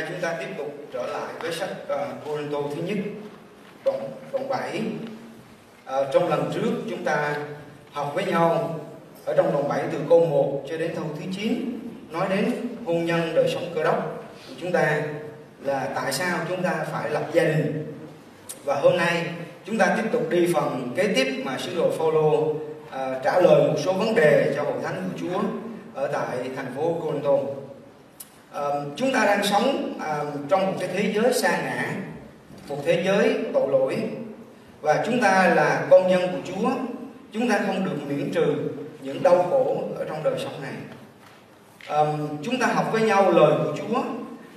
nay chúng ta tiếp tục trở lại với sách uh, Corinto thứ nhất đoạn đoạn 7 à, ờ, trong lần trước chúng ta học với nhau ở trong đoạn 7 từ câu 1 cho đến câu thứ 9 nói đến hôn nhân đời sống cơ đốc của chúng ta là tại sao chúng ta phải lập gia đình và hôm nay chúng ta tiếp tục đi phần kế tiếp mà sứ đồ Phaolô uh, trả lời một số vấn đề cho hội thánh của Chúa ở tại thành phố Corinto. Chúng ta đang sống trong một cái thế giới xa ngã, một thế giới tội lỗi và chúng ta là con dân của Chúa. Chúng ta không được miễn trừ những đau khổ ở trong đời sống này. Chúng ta học với nhau lời của Chúa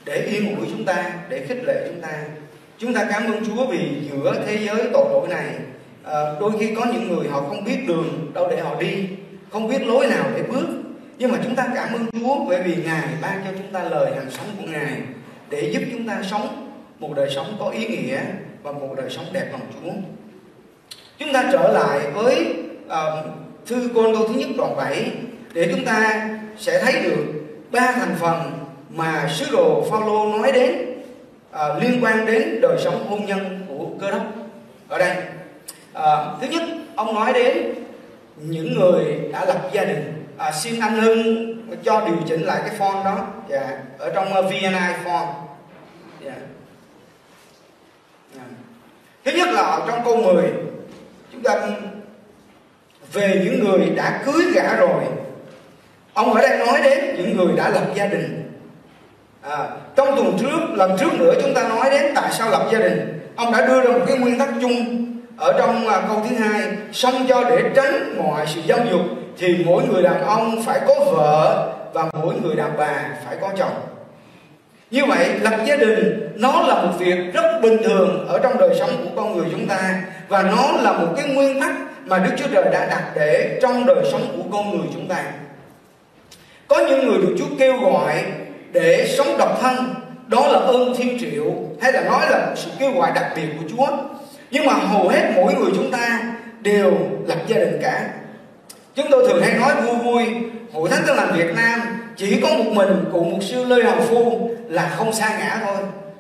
để yên ủi chúng ta, để khích lệ chúng ta. Chúng ta cảm ơn Chúa vì giữa thế giới tội lỗi này đôi khi có những người họ không biết đường đâu để họ đi, không biết lối nào để bước nhưng mà chúng ta cảm ơn Chúa bởi vì Ngài ban cho chúng ta lời hàng sống của Ngài để giúp chúng ta sống một đời sống có ý nghĩa và một đời sống đẹp lòng Chúa. Chúng ta trở lại với uh, thư Côn câu thứ nhất đoạn 7 để chúng ta sẽ thấy được ba thành phần mà sứ đồ Phaolô nói đến uh, liên quan đến đời sống hôn nhân của cơ đốc ở đây. Uh, thứ nhất, ông nói đến những người đã lập gia đình à, xin anh Hưng cho điều chỉnh lại cái font đó dạ, ở trong ờ, uh, VNI font. dạ. Dạ. thứ nhất là ở trong câu 10 chúng ta về những người đã cưới gả rồi ông ở đây nói đến những người đã lập gia đình à, trong tuần trước lần trước nữa chúng ta nói đến tại sao lập gia đình ông đã đưa ra một cái nguyên tắc chung ở trong uh, câu thứ hai xong cho để tránh mọi sự dâm dục thì mỗi người đàn ông phải có vợ và mỗi người đàn bà phải có chồng như vậy lập gia đình nó là một việc rất bình thường ở trong đời sống của con người chúng ta và nó là một cái nguyên tắc mà Đức Chúa Trời đã đặt để trong đời sống của con người chúng ta. Có những người được Chúa kêu gọi để sống độc thân, đó là ơn thiên triệu hay là nói là sự kêu gọi đặc biệt của Chúa. Nhưng mà hầu hết mỗi người chúng ta đều lập gia đình cả chúng tôi thường hay nói vui vui hội thánh tin lành việt nam chỉ có một mình cụ mục sư lê hồng phu là không sa ngã thôi.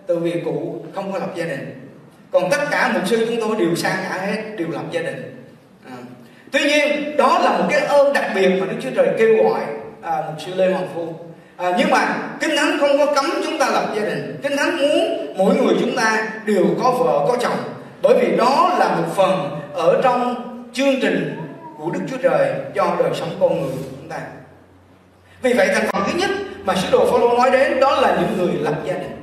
Từ vì cụ không có lập gia đình. Còn tất cả mục sư chúng tôi đều sa ngã hết đều lập gia đình. À. tuy nhiên đó là một cái ơn đặc biệt mà đức chúa trời kêu gọi à, mục sư lê hồng phu. À, nhưng mà kinh thánh không có cấm chúng ta lập gia đình. Kinh thánh muốn mỗi người chúng ta đều có vợ có chồng. Bởi vì đó là một phần ở trong chương trình của Đức Chúa Trời cho đời sống con người của chúng ta. Vì vậy thành phần thứ nhất mà sứ đồ Phaolô nói đến đó là những người lập gia đình.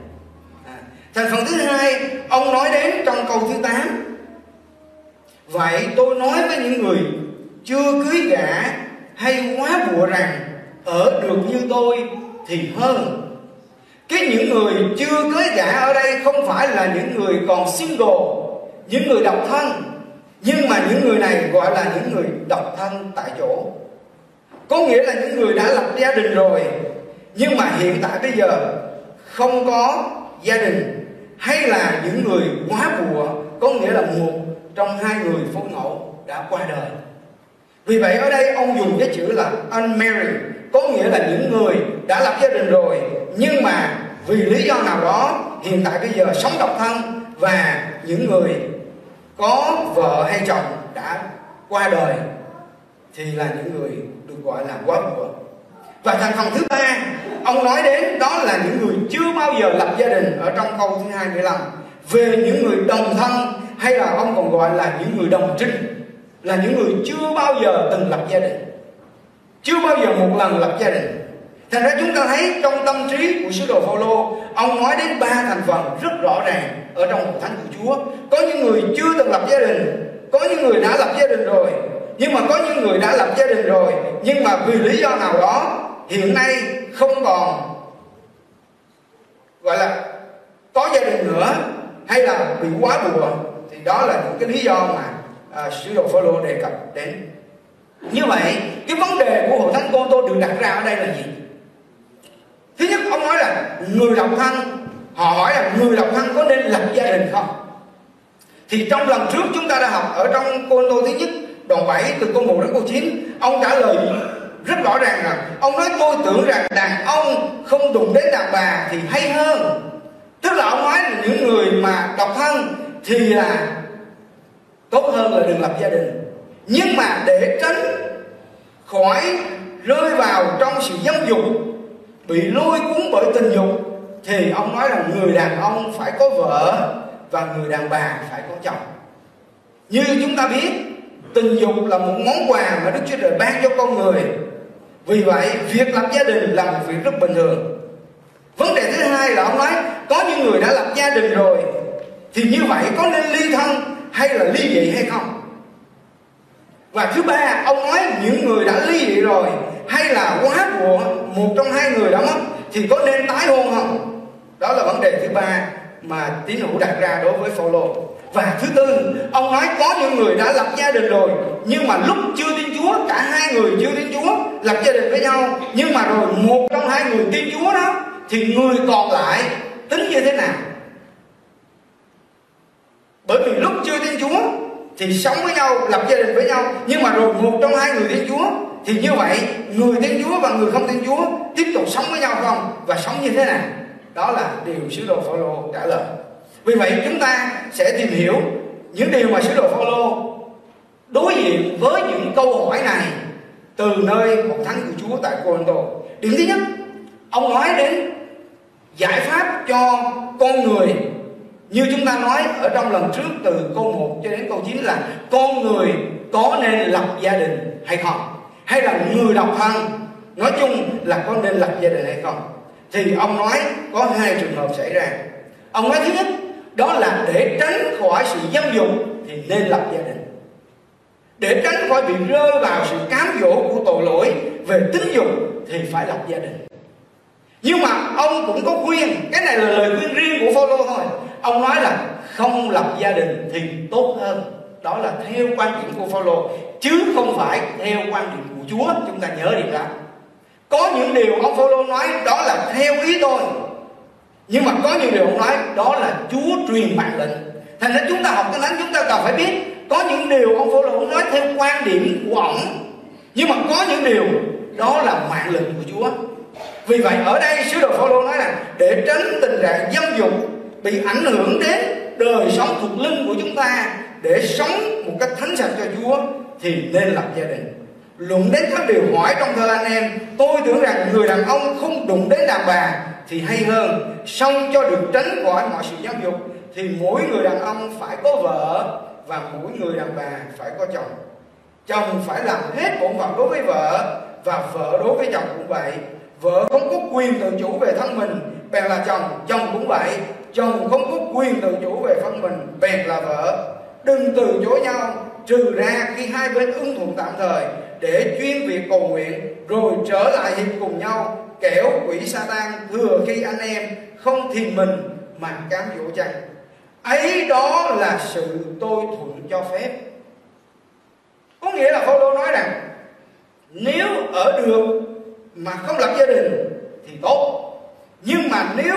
À, thành phần thứ hai ông nói đến trong câu thứ 8 Vậy tôi nói với những người chưa cưới gả hay quá bụa rằng ở được như tôi thì hơn cái những người chưa cưới gả ở đây không phải là những người còn single những người độc thân nhưng mà những người này gọi là những người độc thân tại chỗ. Có nghĩa là những người đã lập gia đình rồi, nhưng mà hiện tại bây giờ không có gia đình hay là những người quá bùa, có nghĩa là một trong hai người phối ngẫu đã qua đời. Vì vậy ở đây ông dùng cái chữ là unmarried, có nghĩa là những người đã lập gia đình rồi, nhưng mà vì lý do nào đó hiện tại bây giờ sống độc thân và những người có vợ hay chồng đã qua đời thì là những người được gọi là quá bùa và thành phần thứ ba, ông nói đến đó là những người chưa bao giờ lập gia đình ở trong câu thứ 25 về những người đồng thân hay là ông còn gọi là những người đồng trinh, là những người chưa bao giờ từng lập gia đình, chưa bao giờ một lần lập gia đình thành ra chúng ta thấy trong tâm trí của sứ đồ Phaolô ông nói đến ba thành phần rất rõ ràng ở trong hội thánh của Chúa. Có những người chưa từng lập gia đình có những người đã lập gia đình rồi nhưng mà có những người đã lập gia đình rồi nhưng mà vì lý do nào đó hiện nay không còn gọi là có gia đình nữa hay là bị quá bùa thì đó là những cái lý do mà à, sứ đồ Phaolô đề cập đến. Như vậy cái vấn đề của hội thánh cô tô được đặt ra ở đây là gì? Thứ nhất, ông nói là người độc thân. Họ hỏi là người độc thân có nên lập gia đình không? Thì trong lần trước chúng ta đã học ở trong cô tô thứ nhất, đoạn 7 từ câu 1 đến câu 9 ông trả lời rất rõ ràng rằng ông nói tôi tưởng rằng đàn ông không đụng đến đàn bà thì hay hơn. Tức là ông nói là những người mà độc thân thì là tốt hơn là đừng lập gia đình. Nhưng mà để tránh khỏi rơi vào trong sự giáo dục bị lôi cuốn bởi tình dục, thì ông nói là người đàn ông phải có vợ và người đàn bà phải có chồng. Như chúng ta biết, tình dục là một món quà mà đức chúa trời ban cho con người. Vì vậy, việc lập gia đình là một việc rất bình thường. Vấn đề thứ hai là ông nói, có những người đã lập gia đình rồi, thì như vậy có nên ly thân hay là ly dị hay không? Và thứ ba, ông nói những người đã ly dị rồi hay là quá của một trong hai người đó mất thì có nên tái hôn không? Đó là vấn đề thứ ba mà tín hữu đặt ra đối với Phaolô. Và thứ tư, ông nói có những người đã lập gia đình rồi, nhưng mà lúc chưa tin chúa, cả hai người chưa tin chúa lập gia đình với nhau, nhưng mà rồi một trong hai người tin chúa đó, thì người còn lại tính như thế nào? Bởi vì lúc chưa tin chúa, thì sống với nhau, lập gia đình với nhau, nhưng mà rồi một trong hai người tin chúa thì như vậy người tin chúa và người không tin chúa tiếp tục sống với nhau không và sống như thế nào đó là điều sứ đồ phaolô trả lời vì vậy chúng ta sẽ tìm hiểu những điều mà sứ đồ Phaolô đối diện với những câu hỏi này từ nơi một thánh của Chúa tại Corinto. Điểm thứ nhất, ông nói đến giải pháp cho con người như chúng ta nói ở trong lần trước từ câu 1 cho đến câu 9 là con người có nên lập gia đình hay không? Hay là người độc thân, nói chung là có nên lập gia đình hay không? Thì ông nói có hai trường hợp xảy ra. Ông nói thứ nhất, đó là để tránh khỏi sự dâm dục thì nên lập gia đình để tránh khỏi bị rơi vào sự cám dỗ của tội lỗi về tính dục thì phải lập gia đình nhưng mà ông cũng có khuyên, cái này là lời khuyên riêng của Phaolô thôi ông nói là không lập gia đình thì tốt hơn đó là theo quan điểm của Phaolô, chứ không phải theo quan điểm của Chúa, chúng ta nhớ điều đó. Có những điều ông Phaolô nói đó là theo ý tôi, nhưng mà có những điều ông nói đó là Chúa truyền mạng lệnh. Thành ra chúng ta học cái thánh chúng ta cần phải biết, có những điều ông Phaolô nói theo quan điểm của ông, nhưng mà có những điều đó là mạng lệnh của Chúa. Vì vậy, ở đây sứ đồ Phaolô nói là để tránh tình trạng dâm dục bị ảnh hưởng đến đời sống thuộc linh của chúng ta, để sống một cách thánh sạch cho Chúa, thì nên lập gia đình luận đến các điều hỏi trong thơ anh em, tôi tưởng rằng người đàn ông không đụng đến đàn bà thì hay hơn. Xong cho được tránh khỏi mọi sự giáo dục thì mỗi người đàn ông phải có vợ và mỗi người đàn bà phải có chồng. Chồng phải làm hết bổn phận đối với vợ và vợ đối với chồng cũng vậy. Vợ không có quyền tự chủ về thân mình, bèn là chồng chồng cũng vậy. Chồng không có quyền tự chủ về thân mình, bèn là vợ. Đừng từ chối nhau, trừ ra khi hai bên ưng thuận tạm thời để chuyên việc cầu nguyện, rồi trở lại hiệp cùng nhau, kẻo quỷ sa tan thừa khi anh em không thiền mình mà cám dỗ chăng ấy đó là sự tôi thuận cho phép. Có nghĩa là Phaolô nói rằng, nếu ở được mà không lập gia đình thì tốt, nhưng mà nếu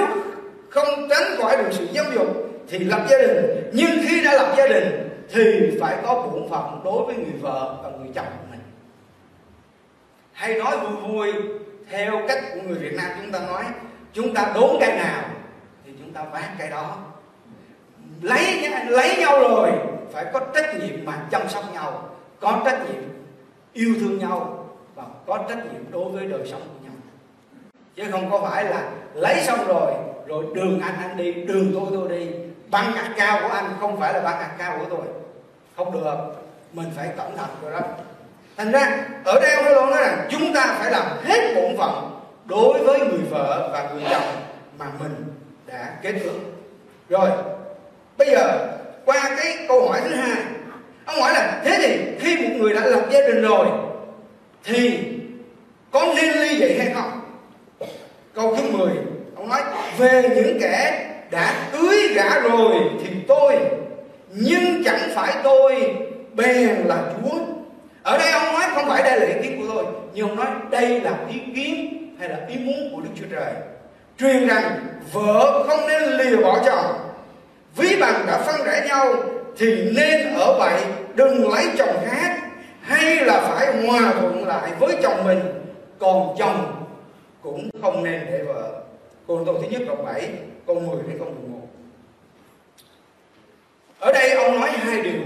không tránh khỏi được sự giáo dục thì lập gia đình. Nhưng khi đã lập gia đình thì phải có bổn phận đối với người vợ và người chồng hay nói vui vui, theo cách của người Việt Nam chúng ta nói, chúng ta đốn cây nào thì chúng ta vác cây đó. Lấy lấy nhau rồi, phải có trách nhiệm mà chăm sóc nhau, có trách nhiệm yêu thương nhau và có trách nhiệm đối với đời sống của nhau. Chứ không có phải là lấy xong rồi rồi đường anh anh đi, đường tôi tôi đi, băng ạc cao của anh không phải là băng ạc cao của tôi. Không được, mình phải cẩn thận rồi đó thành ra, ở đây ông Phaolô nói rằng chúng ta phải làm hết bổn phận đối với người vợ và người chồng mà mình đã kết ước rồi, bây giờ qua cái câu hỏi thứ hai, ông hỏi là thế thì khi một người đã lập gia đình rồi thì có nên ly dị hay không? Câu thứ 10 ông nói, về những kẻ đã cưới gả rồi thì tôi, nhưng chẳng phải tôi, bèn là chúa ở đây ông nói không phải đây là ý kiến của tôi, nhưng ông nói đây là ý kiến hay là ý muốn của đức chúa trời. Truyền rằng vợ không nên lìa bỏ chồng. Ví bằng đã phân rẽ nhau thì nên ở vậy đừng lấy chồng khác, hay là phải hòa thuận lại với chồng mình. Còn chồng cũng không nên để vợ. Cô Tô thứ nhất đoạn 7 câu 10 đến câu 11 ở đây ông nói hai điều.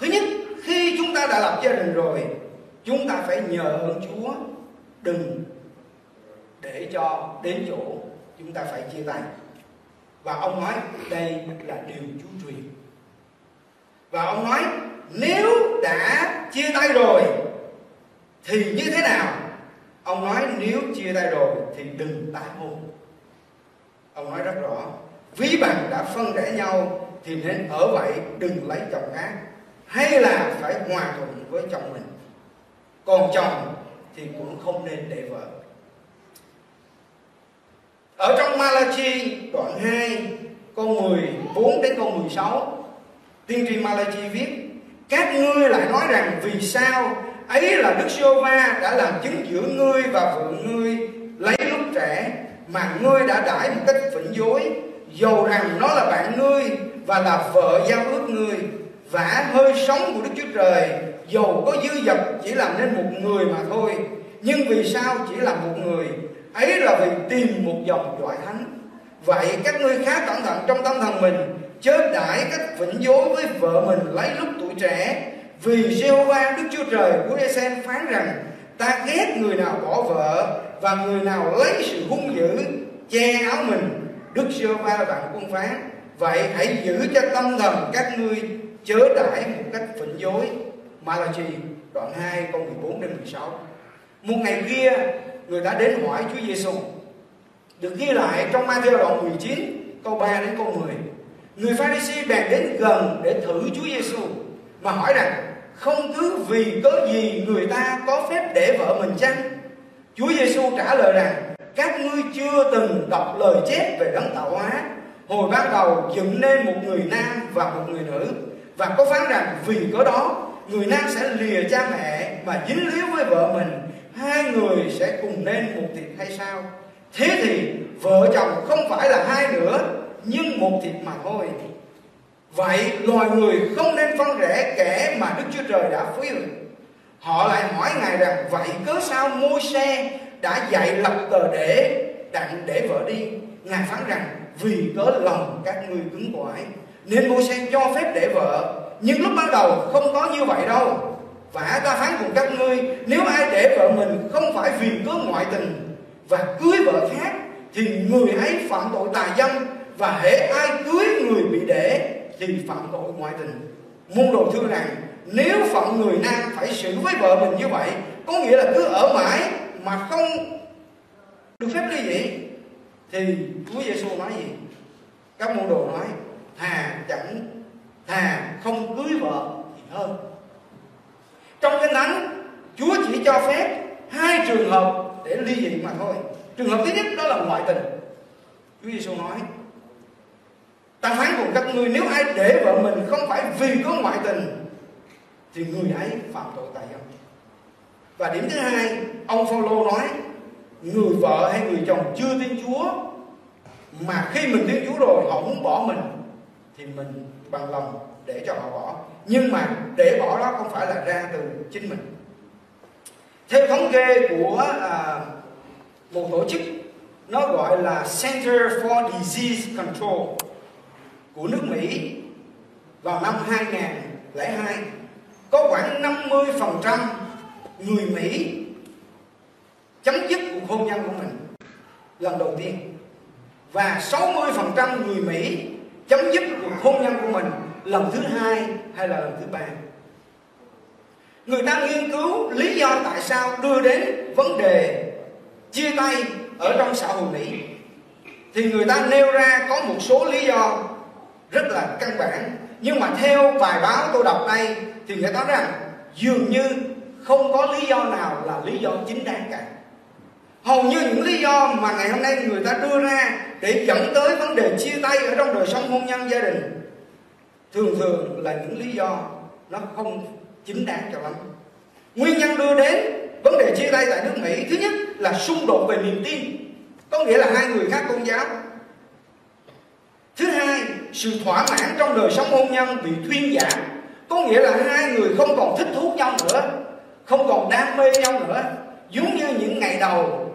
Thứ nhất khi chúng ta đã lập gia đình rồi, chúng ta phải nhờ ơn Chúa. Đừng để cho đến chỗ chúng ta phải chia tay. Và ông nói, đây là điều Chúa truyền. Và ông nói, nếu đã chia tay rồi, thì như thế nào? Ông nói, nếu chia tay rồi, thì đừng tái hôn. Ông nói rất rõ, ví bằng đã phân rẽ nhau, thì nên ở vậy, đừng lấy chồng khác hay là phải hòa thuận với chồng mình. Còn chồng thì cũng không nên để vợ. Ở trong Malachi đoạn 2 câu 14 đến câu 16 tiên tri Malachi viết, các ngươi lại nói rằng vì sao ấy là Đức giê va đã làm chứng giữa ngươi và vợ ngươi lấy lúc trẻ mà ngươi đã đãi một cách phỉnh dối dầu rằng nó là bạn ngươi và là vợ giao ước ngươi vả hơi sống của Đức Chúa Trời, dầu có dư dật chỉ làm nên một người mà thôi, nhưng vì sao chỉ là một người? Ấy là vì tìm một dòng dõi thánh. Vậy các ngươi khá cẩn thận trong tâm thần mình, chớ đãi các vĩnh dối với vợ mình lấy lúc tuổi trẻ. Vì Jehovah Đức Chúa Trời của Esen phán rằng, ta ghét người nào bỏ vợ và người nào lấy sự hung dữ, che áo mình. Đức Giê-hô-va vạn quân phán, vậy hãy giữ cho tâm thần các ngươi chớ đãi một cách phỉnh dối. Malachi, đoạn 2 câu 14 đến 16 một ngày kia, người ta đến hỏi Chúa Giêsu được ghi lại trong Matthew đoạn 19 câu 3 đến câu 10 người Pharisee bèn đến gần để thử Chúa Giêsu mà hỏi rằng, không cứ vì có gì người ta có phép để vợ mình chăng? Chúa Giêsu trả lời rằng, các ngươi chưa từng đọc lời chép về đấng tạo hóa. Hồi ban đầu dựng nên một người nam và một người nữ và có phán rằng vì có đó, người nam sẽ lìa cha mẹ và dính líu với vợ mình. Hai người sẽ cùng nên một thịt hay sao? Thế thì vợ chồng không phải là hai nữa, nhưng một thịt mà thôi. Vậy loài người không nên phân rẽ kẻ mà đức chúa trời đã phí họ lại hỏi ngài rằng, vậy cớ sao môi xe đã dạy lập tờ để, đặng để vợ đi? Ngài phán rằng, vì cớ lòng các ngươi cứng quải nên môi xe cho phép để vợ. Nhưng lúc ban đầu không có như vậy đâu. Và ta phán cùng các ngươi, nếu ai để vợ mình không phải vì cớ ngoại tình và cưới vợ khác, thì người ấy phạm tội tà dâm và hễ ai cưới người bị để thì phạm tội ngoại tình. Môn đồ thưa rằng nếu phận người nam phải xử với vợ mình như vậy, có nghĩa là cứ ở mãi mà không được phép ly dị, thì Chúa Giêsu nói gì? Các môn đồ nói thà chẳng, thà không cưới vợ thì hơn. Trong kinh thánh, Chúa chỉ cho phép hai trường hợp để ly dị mà thôi. Trường hợp thứ nhất đó là ngoại tình. Chúa Giêsu nói, ta phán cùng các ngươi, nếu ai để vợ mình không phải vì có ngoại tình, thì người ấy phạm tội tại ông. Và điểm thứ hai, ông Phaolô nói, người vợ hay người chồng chưa tin Chúa, mà khi mình tin Chúa rồi, họ muốn bỏ mình thì mình bằng lòng để cho họ bỏ. Nhưng mà để bỏ đó không phải là ra từ chính mình. Theo thống kê của à, một tổ chức nó gọi là Center for Disease Control của nước Mỹ vào năm 2002 có khoảng 50% người Mỹ chấm dứt cuộc hôn nhân của mình lần đầu tiên và 60% người Mỹ chấm dứt cuộc hôn nhân của mình lần thứ hai hay là lần thứ ba? Người ta nghiên cứu lý do tại sao đưa đến vấn đề chia tay ở trong xã hội Mỹ. Thì người ta nêu ra có một số lý do rất là căn bản. Nhưng mà theo bài báo tôi đọc đây thì người ta nói rằng dường như không có lý do nào là lý do chính đáng cả hầu như những lý do mà ngày hôm nay người ta đưa ra để dẫn tới vấn đề chia tay ở trong đời sống hôn nhân gia đình, thường thường là những lý do nó không chính đáng cho lắm. Nguyên nhân đưa đến vấn đề chia tay tại nước mỹ, thứ nhất là xung đột về niềm tin, có nghĩa là hai người khác tôn giáo. Thứ hai, sự thỏa mãn trong đời sống hôn nhân bị thuyên giảm, có nghĩa là hai người không còn thích thú nhau nữa, không còn đam mê nhau nữa. Giống như những ngày đầu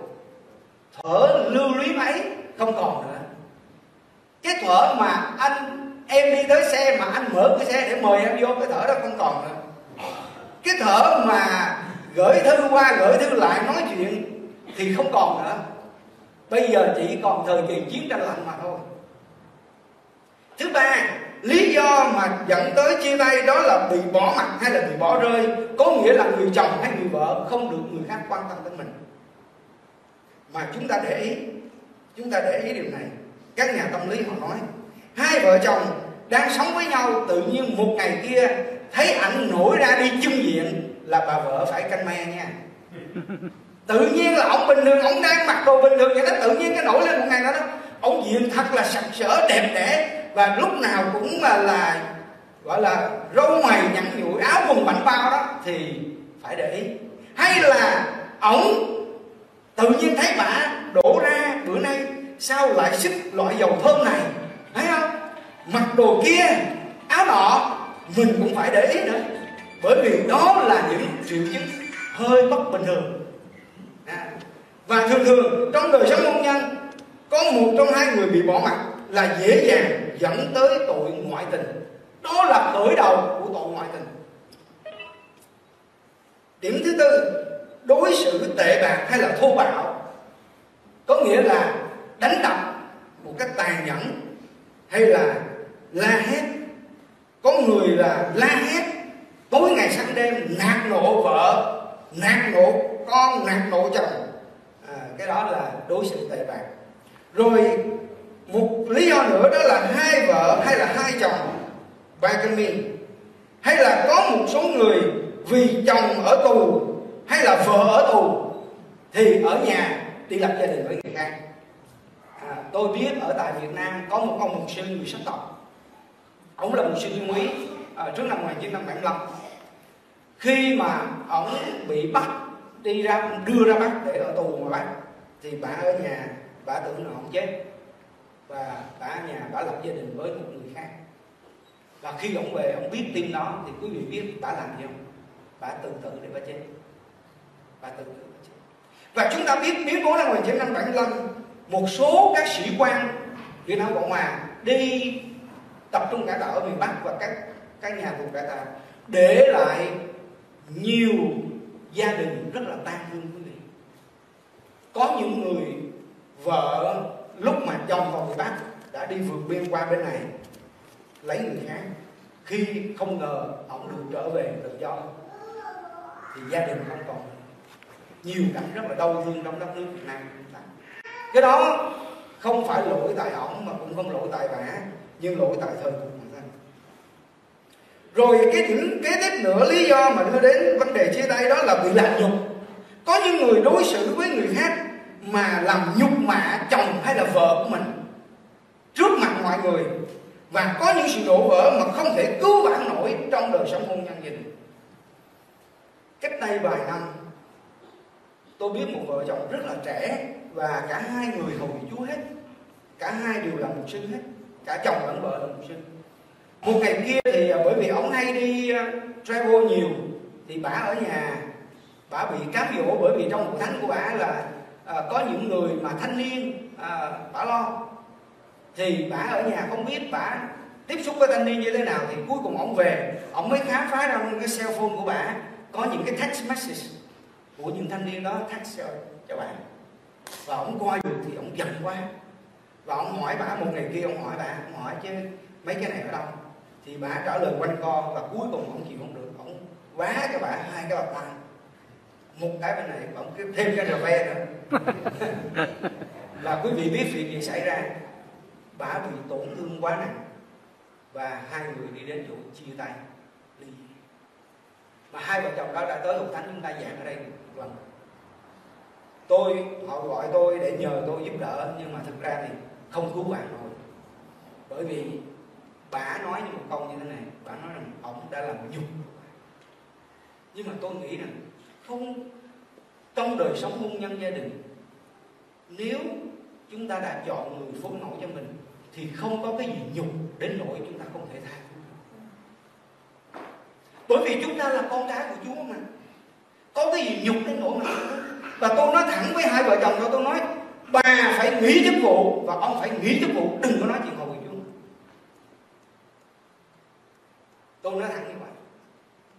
thở lưu luyến ấy không còn nữa. Cái thở mà anh, em đi tới xe mà anh mở cái xe để mời em vô cái thở đó không còn nữa. Cái thở mà gửi thư qua, gửi thư lại nói chuyện thì không còn nữa. Bây giờ chỉ còn thời kỳ chiến tranh lạnh mà thôi. Thứ ba, lý do mà dẫn tới chia tay đó là bị bỏ mặt hay là bị bỏ rơi, có nghĩa là người chồng hay người vợ không được người khác quan tâm đến mình mà chúng ta để ý chúng ta để ý điều này. Các nhà tâm lý họ nói hai vợ chồng đang sống với nhau tự nhiên một ngày kia thấy ảnh nổi ra đi chung diện là bà vợ phải canh me nha. Tự nhiên là ông bình thường ông đang mặc đồ bình thường vậy đó tự nhiên cái nổi lên một ngày đó đó. Ông diện thật là sặc sỡ đẹp đẽ và lúc nào cũng là là gọi là râu mày nhẵn nhụi áo quần bảnh bao đó thì phải để ý. Hay là ổng tự nhiên thấy bà đổ ra, bữa nay sao lại xích loại dầu thơm này? Thấy không? Mặc đồ kia, áo nọ mình cũng phải để ý nữa. Bởi vì đó là những triệu chứng hơi bất bình thường. À. và thường thường, trong đời sống hôn nhân, có một trong hai người bị bỏ mặt là dễ dàng dẫn tới tội ngoại tình. Đó là khởi đầu của tội ngoại tình. Điểm thứ tư đối xử tệ bạc hay là thô bạo có nghĩa là đánh đập một cách tàn nhẫn hay là la hét. Có người là la hét tối ngày sáng đêm nạt nộ vợ nạt nộ con nạt nộ chồng. À, cái đó là đối xử tệ bạc. Rồi một lý do nữa đó là hai vợ hay là hai chồng bigamy hay là có một số người vì chồng ở tù hay là vợ ở tù thì ở nhà đi lập gia đình với người khác. À, tôi biết ở tại Việt Nam có một ông mục sư người sắc tộc. Ông là một sư trung úy à, trước năm 1975 khi mà ông bị bắt đi ra đưa ra bắt để ở tù mà bắt thì bà ở nhà bà tưởng là ông chết. Và bà ở nhà bà lập gia đình với một người khác. Và khi ông về ông biết tin đó thì quý vị biết bà làm gì không? Bà tự tử để bà chết và tự tử và chúng ta biết biến cố năm 1975 một số các sĩ quan Việt Nam Cộng Hòa đi tập trung cải tạo ở miền Bắc và các các nhà tù cải tạo để lại nhiều gia đình rất là tan thương quý vị. Có những người vợ lúc mà chồng vào miền Bắc đã đi vượt biên qua bên này, lấy người khác. Khi không ngờ ông được trở về tự do, thì gia đình không còn nhiều cảnh rất là đau thương trong đất nước Việt Nam chúng ta. Cái đó không phải lỗi tại ổng mà cũng không lỗi tại bà, nhưng lỗi tại thời cuộc mà thôi. Rồi cái điểm kế tiếp nữa, lý do mà đưa đến vấn đề chia tay đó là bị làm nhục có những người đối xử với người khác mà làm nhục mạ chồng hay là vợ của mình trước mặt mọi người. Và có những sự đổ vỡ mà không thể cứu vãn nổi trong đời sống hôn nhân gia đình. Cách đây vài năm tôi biết một vợ chồng rất là trẻ và cả hai người hầu chúa hết. Cả hai đều là mục sinh hết. Cả chồng lẫn vợ là mục sinh. Một ngày kia thì à, bởi vì ông hay đi à, travel nhiều thì bà ở nhà. Bà bị cám dỗ bởi vì trong một thánh của bà là à, có những người mà thanh niên à, bà lo. Thì bà ở nhà không biết bà tiếp xúc với thanh niên như thế nào thì cuối cùng ông về. Ông mới khám phá ra cái cell phone của bà có những cái text message của những thanh niên đó thắt cho, cho bạn. Và ông coi được thì ông giận quá. Và ông hỏi bà một ngày kia ông hỏi bà ông hỏi chứ mấy cái này ở đâu? Thì bà trả lời quanh co và cuối cùng ông chịu không được. Ông quá cho bà hai cái bạc tay một cái bên này ông thêm cái rờ ve nữa. Là quý vị biết chuyện gì xảy ra. Bà bị tổn thương quá nặng và hai người đi đến chỗ chia tay. Ly. Hai vợ chồng đó đã tới hội thánh chúng ta giảng ở đây vâng tôi, họ gọi tôi để nhờ tôi giúp đỡ, nhưng mà thực ra thì không cứu bạn rồi. Bởi vì bà nói như một câu như thế này, bà nói rằng ông đã làm nhục nhưng mà tôi nghĩ rằng không, trong đời sống hôn nhân gia đình, nếu chúng ta đã chọn người phối mẫu cho mình, thì không có cái gì nhục đến nỗi chúng ta không thể tha bởi vì chúng ta là con cái của Chúa mà có cái gì nhục đến nỗi mà và tôi nói thẳng với hai vợ chồng tôi tôi nói, bà phải nghỉ chức vụ và ông phải nghỉ chức vụ, đừng có nói chuyện hầu việc Chúa tôi nói thẳng như vậy.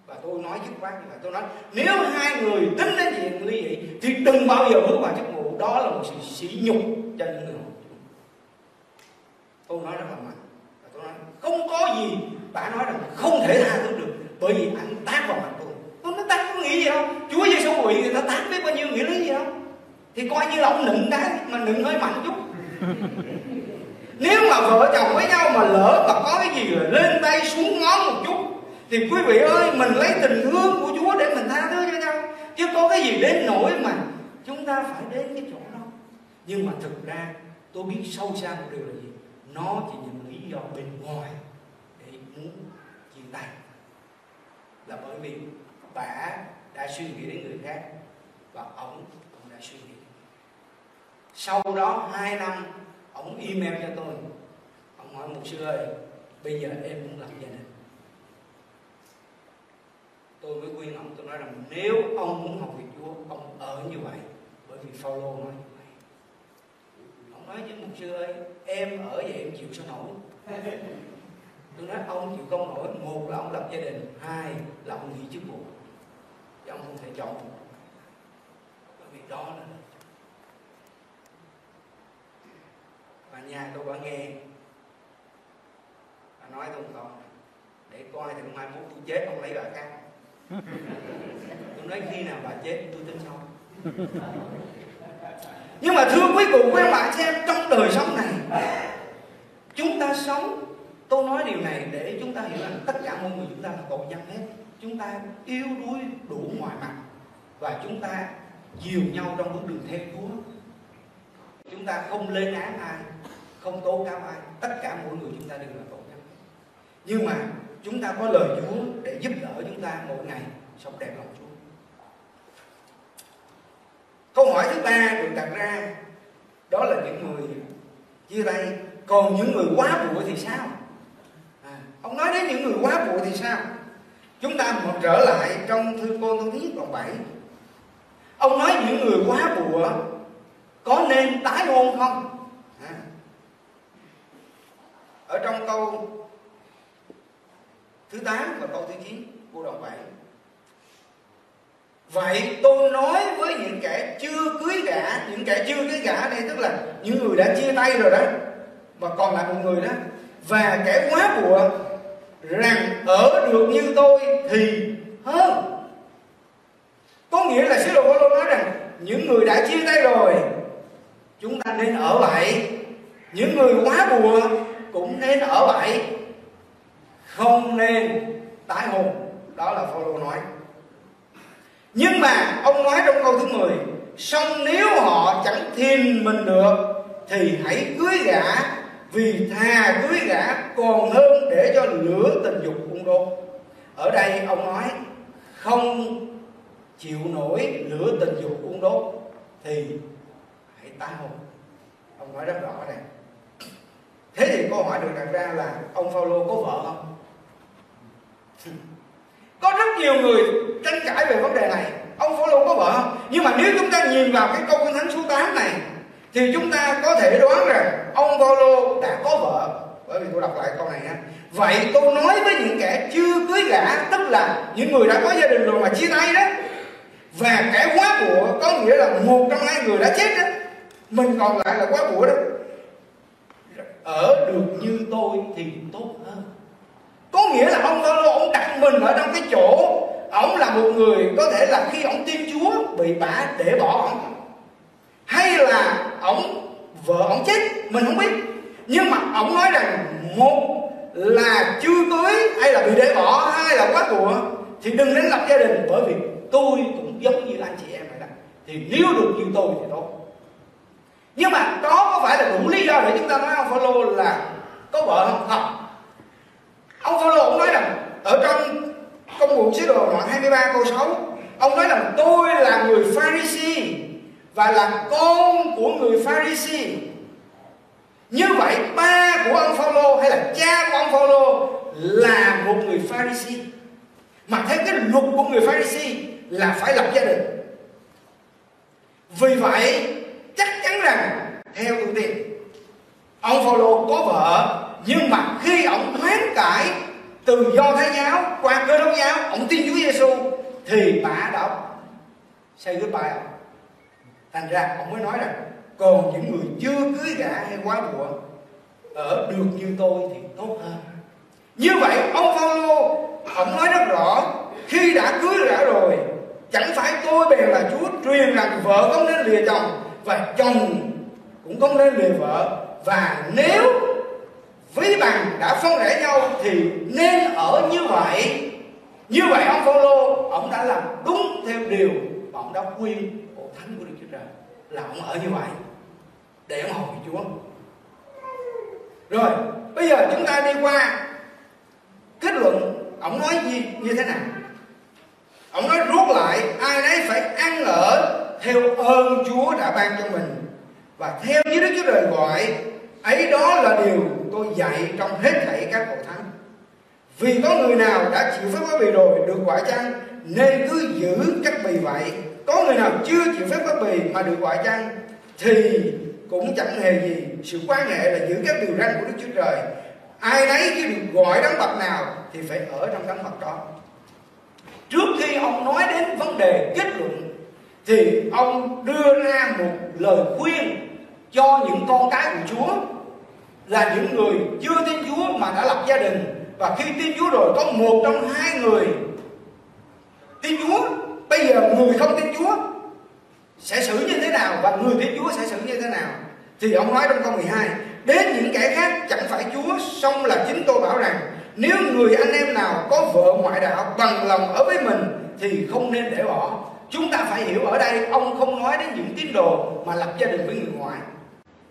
Và tôi nói dứt khoát như vậy. Tôi nói, nếu hai người tính đến chuyện ly dị thì đừng bao giờ bước vào chức vụ. Đó là một sự sỉ nhục cho những người tôi nói rất là mạnh. Và tôi nói, không có gì. Bà nói rằng không thể tha thứ được, bởi vì anh tác vào mặt tôi. Tôi nói, tác có nghĩ gì không? Quỷ người ta tác biết bao nhiêu nghĩa lý gì không thì coi như là ông nựng cái mà nựng hơi mạnh chút. Nếu mà vợ chồng với nhau mà lỡ mà có cái gì là lên tay xuống ngón một chút thì quý vị ơi mình lấy tình thương của Chúa để mình tha thứ cho nhau. Chứ có cái gì đến nỗi mà chúng ta phải đến cái chỗ đó. Nhưng mà thực ra tôi biết sâu xa một điều là gì? Nó chỉ những lý do bên ngoài để muốn chia tay là bởi vì bà đã suy nghĩ đến người khác và ông cũng đã suy nghĩ. Sau đó hai năm ông email cho tôi. Ông hỏi một sư ơi bây giờ em muốn lập gia đình. Tôi mới khuyên ông tôi nói rằng nếu ông muốn học việc Chúa ông ở như vậy bởi vì Phaolô nói như vậy. Ông nói với mục sư ơi em ở vậy em chịu sao nổi? Tôi nói ông chịu không nổi. Một là ông lập gia đình hai là ông nghỉ chức vụ và ông không thể chọn. Bởi vì đó là và nhà tôi đã nghe. Và nói tôi câu để coi thì mai mốt tôi chết ông lấy bà khác tôi nói khi nào bà chết tôi tính sau nhưng mà thưa quý cụ quý bạn xem trong đời sống này chúng ta sống tôi nói điều này để chúng ta hiểu rằng tất cả mọi người chúng ta là tội nhân hết chúng ta yếu đuối đủ mọi mặt và chúng ta chiều nhau trong bước đường theo Chúa. Chúng ta không lên án ai không tố cáo ai tất cả mọi người chúng ta đều là tội nhân nhưng mà chúng ta có lời Chúa để giúp đỡ chúng ta mỗi ngày sống đẹp lòng Chúa. Câu hỏi thứ ba được đặt ra đó là những người chia tay. Còn những người quá bụi thì sao? À, ông nói đến những người quá bụi thì sao? Chúng ta một trở lại trong thư cô tôi viết đoạn 7 ông nói những người quá bùa có nên tái hôn không? À. ở trong câu thứ 8 và câu thứ 9 của đoạn 7 Vậy tôi nói với những kẻ chưa cưới gả, Những kẻ chưa cưới gả đây tức là những người đã chia tay rồi đó, Mà còn lại một người đó, Và kẻ quá bùa Rằng ở được như tôi thì hơn. Có nghĩa là sứ đồ Phaolô nói rằng Những người đã chia tay rồi, Chúng ta nên ở vậy Những người quá bùa cũng nên ở vậy không nên tái hôn. Đó là Phaolô nói. Nhưng mà ông nói trong câu thứ 10 song nếu họ chẳng thiền mình được thì hãy cưới gã vì thà cưới gã còn hơn để cho lửa tình dục ung đốt. Ở đây ông nói, không chịu nổi lửa tình dục ung đốt, thì hãy tái hôn. Ông nói rất rõ này thế thì câu hỏi được đặt ra là ông Phaolô có vợ không? Có rất nhiều người tranh cãi về vấn đề này. Ông Phaolô có vợ không? Nhưng mà nếu chúng ta nhìn vào cái câu kinh thánh số 8 này thì chúng ta có thể đoán rằng ông Paulo đã có vợ. Bởi vì tôi đọc lại câu này ha vậy tôi nói với những kẻ chưa cưới gả, tức là những người đã có gia đình rồi mà chia tay đó, và kẻ quá của có nghĩa là một trong hai người đã chết đó, mình còn lại là quá của đó. Ở được như tôi thì tốt hơn. Có nghĩa là ông Paulo, ông đặt mình ở trong cái chỗ, ông là một người có thể là khi ông tin Chúa bị bả để bỏ ông hay là ông vợ ông chết, mình không biết. Nhưng mà ông nói rằng, một là chưa cưới, hay là bị để bỏ, hay là quá của thì đừng đến lập gia đình, bởi vì tôi cũng giống như anh chị em vậy đó. Thì nếu được như tôi thì tốt. Nhưng mà đó có phải là đủ lý do để chúng ta nói ông Phaolô là có vợ không? Không. Ông Phaolô ông nói rằng, ở trong công vụ sứ đồ đoạn 23 câu 6 ông nói rằng, tôi là người Pharisee và là con của người Pharisee như vậy, ba của ông Phaolô hay là cha của ông Phaolô là một người Pharisee mà theo cái luật của người Pharisee là phải lập gia đình. Vì vậy, chắc chắn rằng, theo tôi tin ông Phaolô có vợ, nhưng mà khi ông hoán cải từ do thái giáo qua cơ đốc giáo, ông tin Chúa Giêsu thì bà đã say goodbye ông thành ra ông mới nói rằng còn những người chưa cưới gả hay quá bụa ở được như tôi thì tốt hơn. Như vậy, ông Phaolô ông nói rất rõ, khi đã cưới gả rồi, chẳng phải tôi bèn là Chúa truyền rằng vợ không nên lìa chồng, và chồng cũng không nên lìa vợ. Và nếu ví bằng đã phân rẽ nhau thì nên ở như vậy. Như vậy, ông Phaolô, ông đã làm đúng theo điều mà ông đã quy bộ thánh của Đức Chúa Trời là ông ở như vậy để ông hầu Chúa. Rồi, bây giờ chúng ta đi qua kết luận ông nói gì, như thế nào? Ông nói rút lại, ai nấy phải ăn ở theo ơn Chúa đã ban cho mình. Và theo như Đức Chúa Trời gọi, ấy đó là điều tôi dạy trong hết thảy các hội thánh. Vì có người nào đã chịu phép bắt bì rồi được quả chăng, nên cứ giữ cách bì vậy có người nào chưa chịu phép bắt bì mà được gọi chăng thì cũng chẳng hề gì. Sự quan hệ là giữ các điều răn của Đức Chúa Trời. Ai nấy chứ được gọi đấng bậc nào thì phải ở trong đấng bậc đó. Trước khi ông nói đến vấn đề kết luận thì ông đưa ra một lời khuyên cho những con cái của Chúa là những người chưa tin Chúa mà đã lập gia đình. Và khi tin Chúa rồi, có một trong hai người tin Chúa bây giờ người không tin Chúa sẽ xử như thế nào và người tin Chúa sẽ xử như thế nào? Thì ông nói trong câu 12 đến những kẻ khác chẳng phải Chúa, song là chính tôi bảo rằng, nếu người anh em nào có vợ ngoại đạo bằng lòng ở với mình thì không nên để bỏ. Chúng ta phải hiểu ở đây, ông không nói đến những tín đồ mà lập gia đình với người ngoại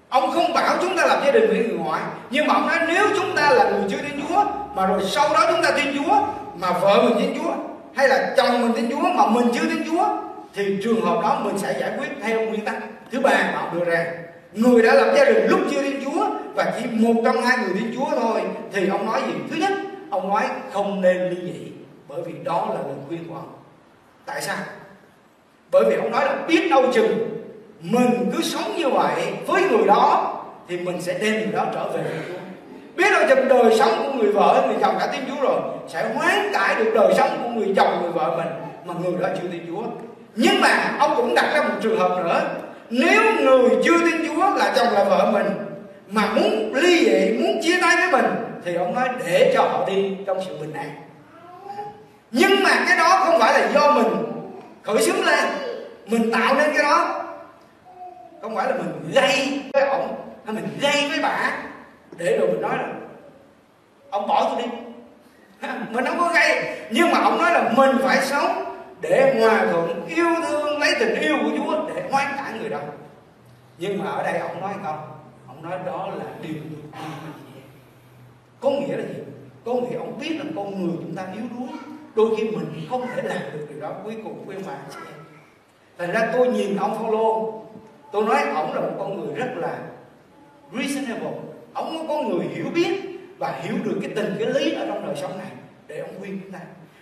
ông không bảo chúng ta lập gia đình với người ngoại nhưng mà ông nói nếu chúng ta là người chưa tin chúa, mà rồi sau đó chúng ta tin chúa, mà vợ mình tin chúa hay là chồng mình tin chúa mà mình chưa tin chúa, thì trường hợp đó mình sẽ giải quyết theo nguyên tắc. Thứ ba mà ông đưa ra, người đã lập gia đình lúc chưa tin chúa và chỉ một trong hai người tin chúa thôi, thì ông nói gì? Thứ nhất, ông nói không nên ly dị, bởi vì đó là lời khuyên của ông. Tại sao? Bởi vì ông nói là biết đâu chừng mình cứ sống như vậy với người đó thì mình sẽ đem người đó trở về với Chúa biết đâu chừng đời sống của người vợ người chồng đã tin Chúa rồi, sẽ hoán cải được đời sống của người chồng, người vợ mình. Mà người đó chưa tin Chúa. Nhưng mà ông cũng đặt ra một trường hợp nữa. Nếu người chưa tin Chúa là chồng là vợ mình, mà muốn ly dị, muốn chia tay với mình, thì ông nói để cho họ đi trong sự bình an. Nhưng mà cái đó không phải là do mình khởi xướng lên, mình tạo nên cái đó. Không phải là mình gây với ông, hay mình gây với bà để rồi mình nói là, ông bỏ tôi đi. Mình không có gây, nhưng mà ông nói là mình phải sống để hòa thuận yêu thương, lấy tình yêu của Chúa để hoan cả người đó. Nhưng mà ở đây ông nói không ông nói đó là điều có nghĩa là gì? Có nghĩa ông biết là con người chúng ta yếu đuối, đôi khi mình không thể làm được điều đó, cuối cùng quên mà chị em thành ra tôi nhìn ông Phaolô, tôi nói ông là một con người rất là reasonable ông có người hiểu biết và hiểu được cái tình, cái lý ở trong đời sống này để ông khuyên chúng ta.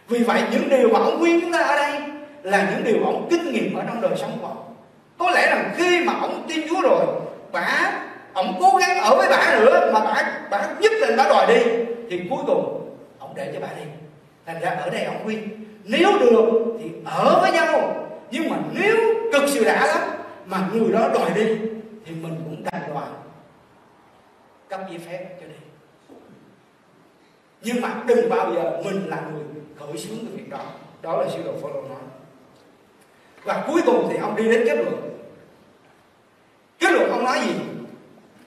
Vì vậy, những điều mà ông khuyên chúng ta ở đây là những điều ông kinh nghiệm ở trong đời sống của ông. Có lẽ rằng khi mà ông tin Chúa rồi, bà, ông cố gắng ở với bà nữa mà bà bà nhất định bà đòi đi, thì cuối cùng ông để cho bà đi. Thành ra ở đây ông khuyên, nếu được thì ở với nhau. Nhưng mà nếu cực sự đã lắm mà người đó đòi đi thì mình cũng đành đòi cấp giấy phép cho đi nhưng mà đừng bao giờ mình là người khởi xướng cái việc đó. Đó là sư đồ Phaolô nói. Và cuối cùng thì ông đi đến kết luận. Kết luận ông nói gì?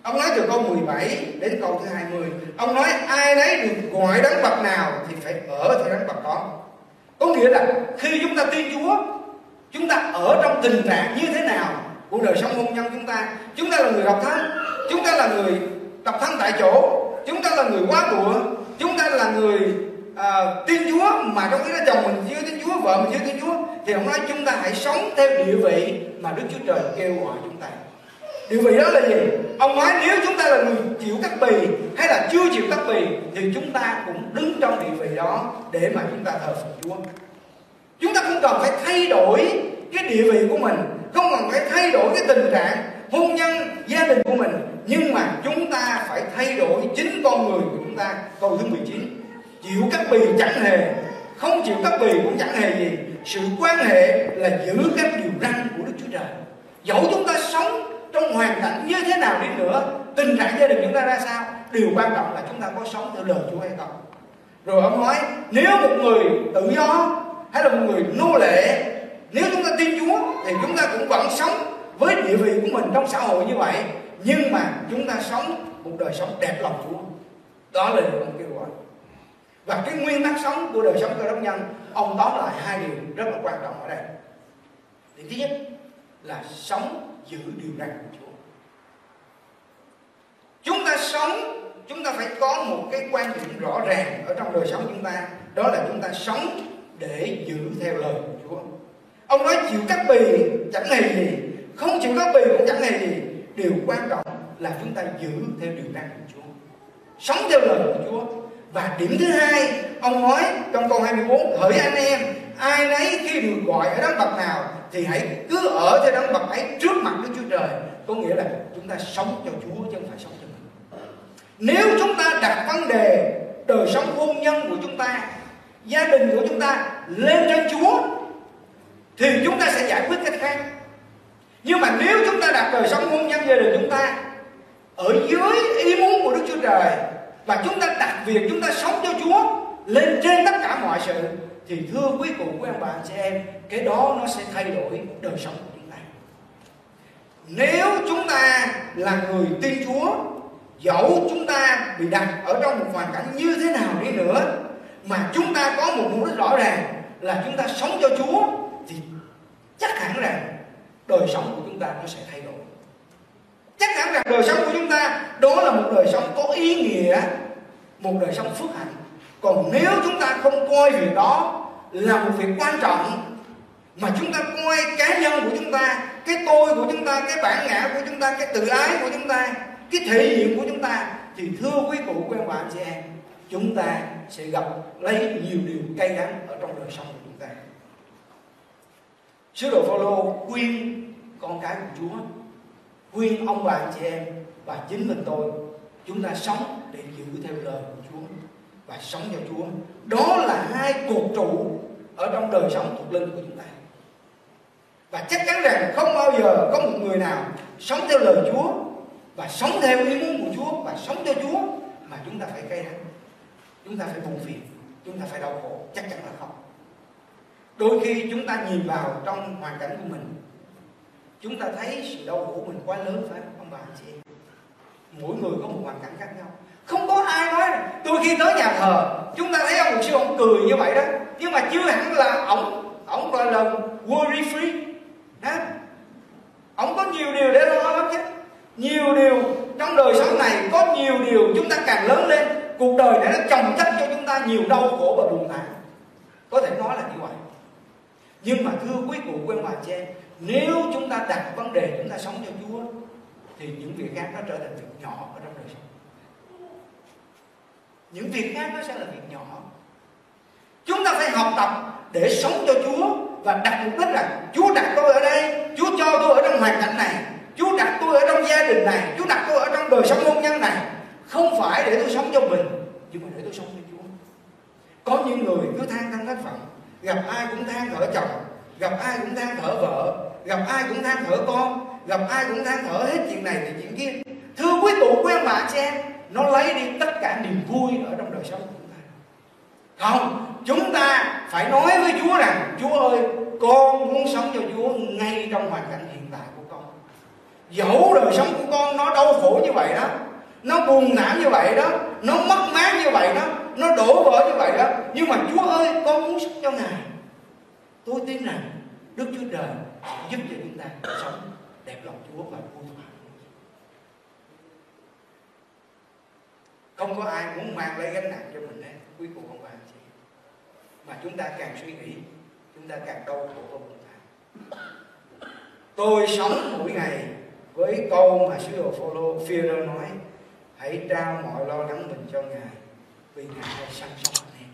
Ông nói từ câu 17 đến câu thứ 20 ông nói ai nấy được gọi đấng bậc nào thì phải ở theo đấng bậc đó. Có nghĩa là khi chúng ta tin Chúa, chúng ta ở trong tình trạng như thế nào của đời sống hôn nhân chúng ta chúng ta là người độc thân, chúng ta là người độc thân tại chỗ. Chúng ta là người quá bụa chúng ta là người à, tin Chúa mà trong khi đó chồng mình chưa tin Chúa vợ mình chưa tin Chúa thì ông nói chúng ta hãy sống theo địa vị mà Đức Chúa Trời kêu gọi chúng ta. Địa vị đó là gì? Ông nói nếu chúng ta là người chịu cắt bì hay là chưa chịu cắt bì thì chúng ta cũng đứng trong địa vị đó để mà chúng ta thờ phượng chúa. Chúng ta không cần phải thay đổi cái địa vị của mình không cần phải thay đổi cái tình trạng hôn nhân gia đình của mình, nhưng mà chúng ta phải thay đổi chính con người của chúng ta. Câu thứ 19 chịu các bì chẳng hề. Không chịu các bì cũng chẳng hề gì. Sự quan hệ là giữ các điều răn của đức chúa trời. Dẫu chúng ta sống trong hoàn cảnh như thế nào đi nữa, tình trạng gia đình chúng ta ra sao, điều quan trọng là chúng ta có sống theo lời chúa hay không. Rồi ông nói, nếu một người tự do hay là một người nô lệ, nếu chúng ta tin chúa thì chúng ta cũng vẫn sống với địa vị của mình trong xã hội như vậy, nhưng mà chúng ta sống một đời sống đẹp lòng chúa đó là điều ông kêu gọi. Và cái nguyên tắc sống của đời sống cơ đốc nhân, ông tóm lại hai điều rất là quan trọng ở đây. Điều thứ nhất là sống giữ điều răn của Chúa. Chúng ta sống, chúng ta phải có một cái quan điểm rõ ràng ở trong đời sống chúng ta. Đó là chúng ta sống để giữ theo lời của Chúa. Ông nói chịu cắt bì chẳng hề gì không chịu có bì cũng chẳng hề gì điều quan trọng là chúng ta giữ theo điều răn của Chúa. Sống theo lời của Chúa. Và điểm thứ hai, ông nói trong câu 24 hỡi anh em, ai nấy khi được gọi ở đấng bậc nào thì hãy cứ ở theo đấng bậc ấy trước mặt Đức Chúa Trời. Có nghĩa là chúng ta sống cho Chúa chứ không phải sống cho mình. Nếu chúng ta đặt vấn đề đời sống hôn nhân của chúng ta, gia đình của chúng ta lên trên Chúa, thì chúng ta sẽ giải quyết cách khác nhưng mà nếu chúng ta đặt đời sống hôn nhân gia đình chúng ta, ở dưới ý muốn của Đức Chúa Trời, và chúng ta đặt việc chúng ta sống cho Chúa lên trên tất cả mọi sự, thì thưa quý cụ, quý ông bà chị em, cái đó nó sẽ thay đổi đời sống của chúng ta. Nếu chúng ta là người tin Chúa, dẫu chúng ta bị đặt ở trong một hoàn cảnh như thế nào đi nữa, mà chúng ta có một mục đích rõ ràng là chúng ta sống cho Chúa, thì chắc hẳn rằng đời sống của chúng ta nó sẽ thay đổi. Chắc chắn rằng đời sống của chúng ta, đó là một đời sống có ý nghĩa, một đời sống phước hạnh. Còn nếu chúng ta không coi việc đó là một việc quan trọng, mà chúng ta coi cá nhân của chúng ta, cái tôi của chúng ta, cái bản ngã của chúng ta, cái tự ái của chúng ta, cái thể hiện của chúng ta, thì thưa quý cụ quen bạn anh chị em, chúng ta sẽ gặp lấy nhiều điều cay đắng ở trong đời sống sứ đồ Phaolô khuyên con cái của Chúa, khuyên ông bà anh chị em và chính mình tôi, chúng ta sống để giữ theo lời của Chúa và sống cho Chúa. Đó là hai cột trụ ở trong đời sống thuộc linh của chúng ta. Và chắc chắn rằng không bao giờ có một người nào sống theo lời Chúa và sống theo ý muốn của Chúa và sống cho Chúa mà chúng ta phải cay đắng, chúng ta phải buồn phiền, chúng ta phải đau khổ. Chắc chắn là không đôi khi chúng ta nhìn vào trong hoàn cảnh của mình, chúng ta thấy sự đau khổ của mình quá lớn, phải không? Ông bà chị mỗi người có một hoàn cảnh khác nhau. Không có ai nói tôi khi tới nhà thờ, chúng ta thấy ông mục sư ông cười như vậy đó. Nhưng mà chưa hẳn là ông ông gọi là worry free. Đó ông có nhiều điều để lo lắm chứ. Nhiều điều trong đời sống này, có nhiều điều chúng ta càng lớn lên, cuộc đời này nó chồng chất cho chúng ta nhiều đau khổ và buồn thảm có thể nói là như vậy nhưng mà thưa quý cụ, quý ông bà chị em, nếu chúng ta đặt vấn đề chúng ta sống cho Chúa, thì những việc khác nó trở thành việc nhỏ ở trong đời sống. Những việc khác nó sẽ là việc nhỏ. Chúng ta phải học tập để sống cho Chúa và đặt mục đích là Chúa đặt tôi ở đây, Chúa cho tôi ở trong hoàn cảnh này, Chúa đặt tôi ở trong gia đình này, Chúa đặt tôi ở trong đời sống hôn nhân này. Không phải để tôi sống cho mình, nhưng mà để tôi sống cho Chúa. Có những người cứ than thân thất vọng gặp ai cũng than thở chồng, gặp ai cũng than thở vợ, gặp ai cũng than thở con, gặp ai cũng than thở hết chuyện này thì chuyện kia. Thưa quý cụ, quý ông bà, chị em, nó lấy đi tất cả niềm vui ở trong đời sống của chúng ta. Không, chúng ta phải nói với Chúa rằng, Chúa ơi, con muốn sống cho Chúa ngay trong hoàn cảnh hiện tại của con. Dẫu đời sống của con nó đau khổ như vậy đó, nó buồn nản như vậy đó, nó mất mát như vậy đó nó đổ vỡ như vậy đó. Nhưng mà Chúa ơi, con muốn sống cho Ngài. Tôi tin rằng Đức Chúa Trời sẽ giúp cho chúng ta sống đẹp lòng Chúa và vui thỏa không có ai muốn mang lấy gánh nặng cho mình hết. Quý cụ không bạn chị mà chúng ta càng suy nghĩ, chúng ta càng đau khổ hơn chúng ta. Tôi sống mỗi ngày với câu mà sứ đồ Phaolô Führer nói, hãy trao mọi lo lắng mình cho ngài vì ngài hay sẵn sóc anh em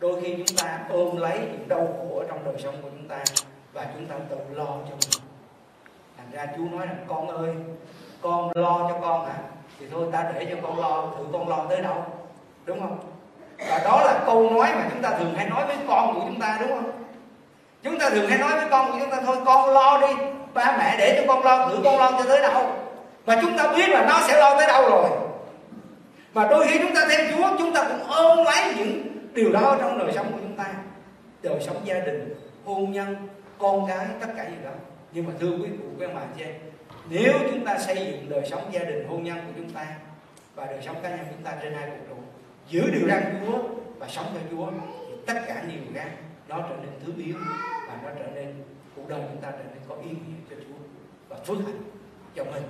đôi khi chúng ta ôm lấy những đau khổ trong đời sống của chúng ta và chúng ta tự lo cho mình. Thành ra chú nói rằng, con ơi, con lo cho con à thì thôi, ta để cho con lo, thử con lo tới đâu, đúng không? Và đó là câu nói mà chúng ta thường hay nói với con của chúng ta, đúng không? Chúng ta thường hay nói với con của chúng ta, thôi, con lo đi, ba mẹ để cho con lo, thử con lo cho tới đâu. Mà chúng ta biết là nó sẽ lo tới đâu rồi mà đôi khi chúng ta theo Chúa, chúng ta cũng ôm lấy những điều đó trong đời sống của chúng ta. Đời sống gia đình, hôn nhân, con cái tất cả gì đó. Nhưng mà thưa quý vị, quý ông bạn chị nếu chúng ta xây dựng đời sống gia đình, hôn nhân của chúng ta và đời sống cá nhân chúng ta trên hai cột trụ giữ điều răn Chúa và sống theo Chúa, thì tất cả nhiều khác nó trở nên thứ yếu và nó trở nên, cuộc đời chúng ta trở nên có ý nghĩa cho Chúa và phước hạnh cho mình.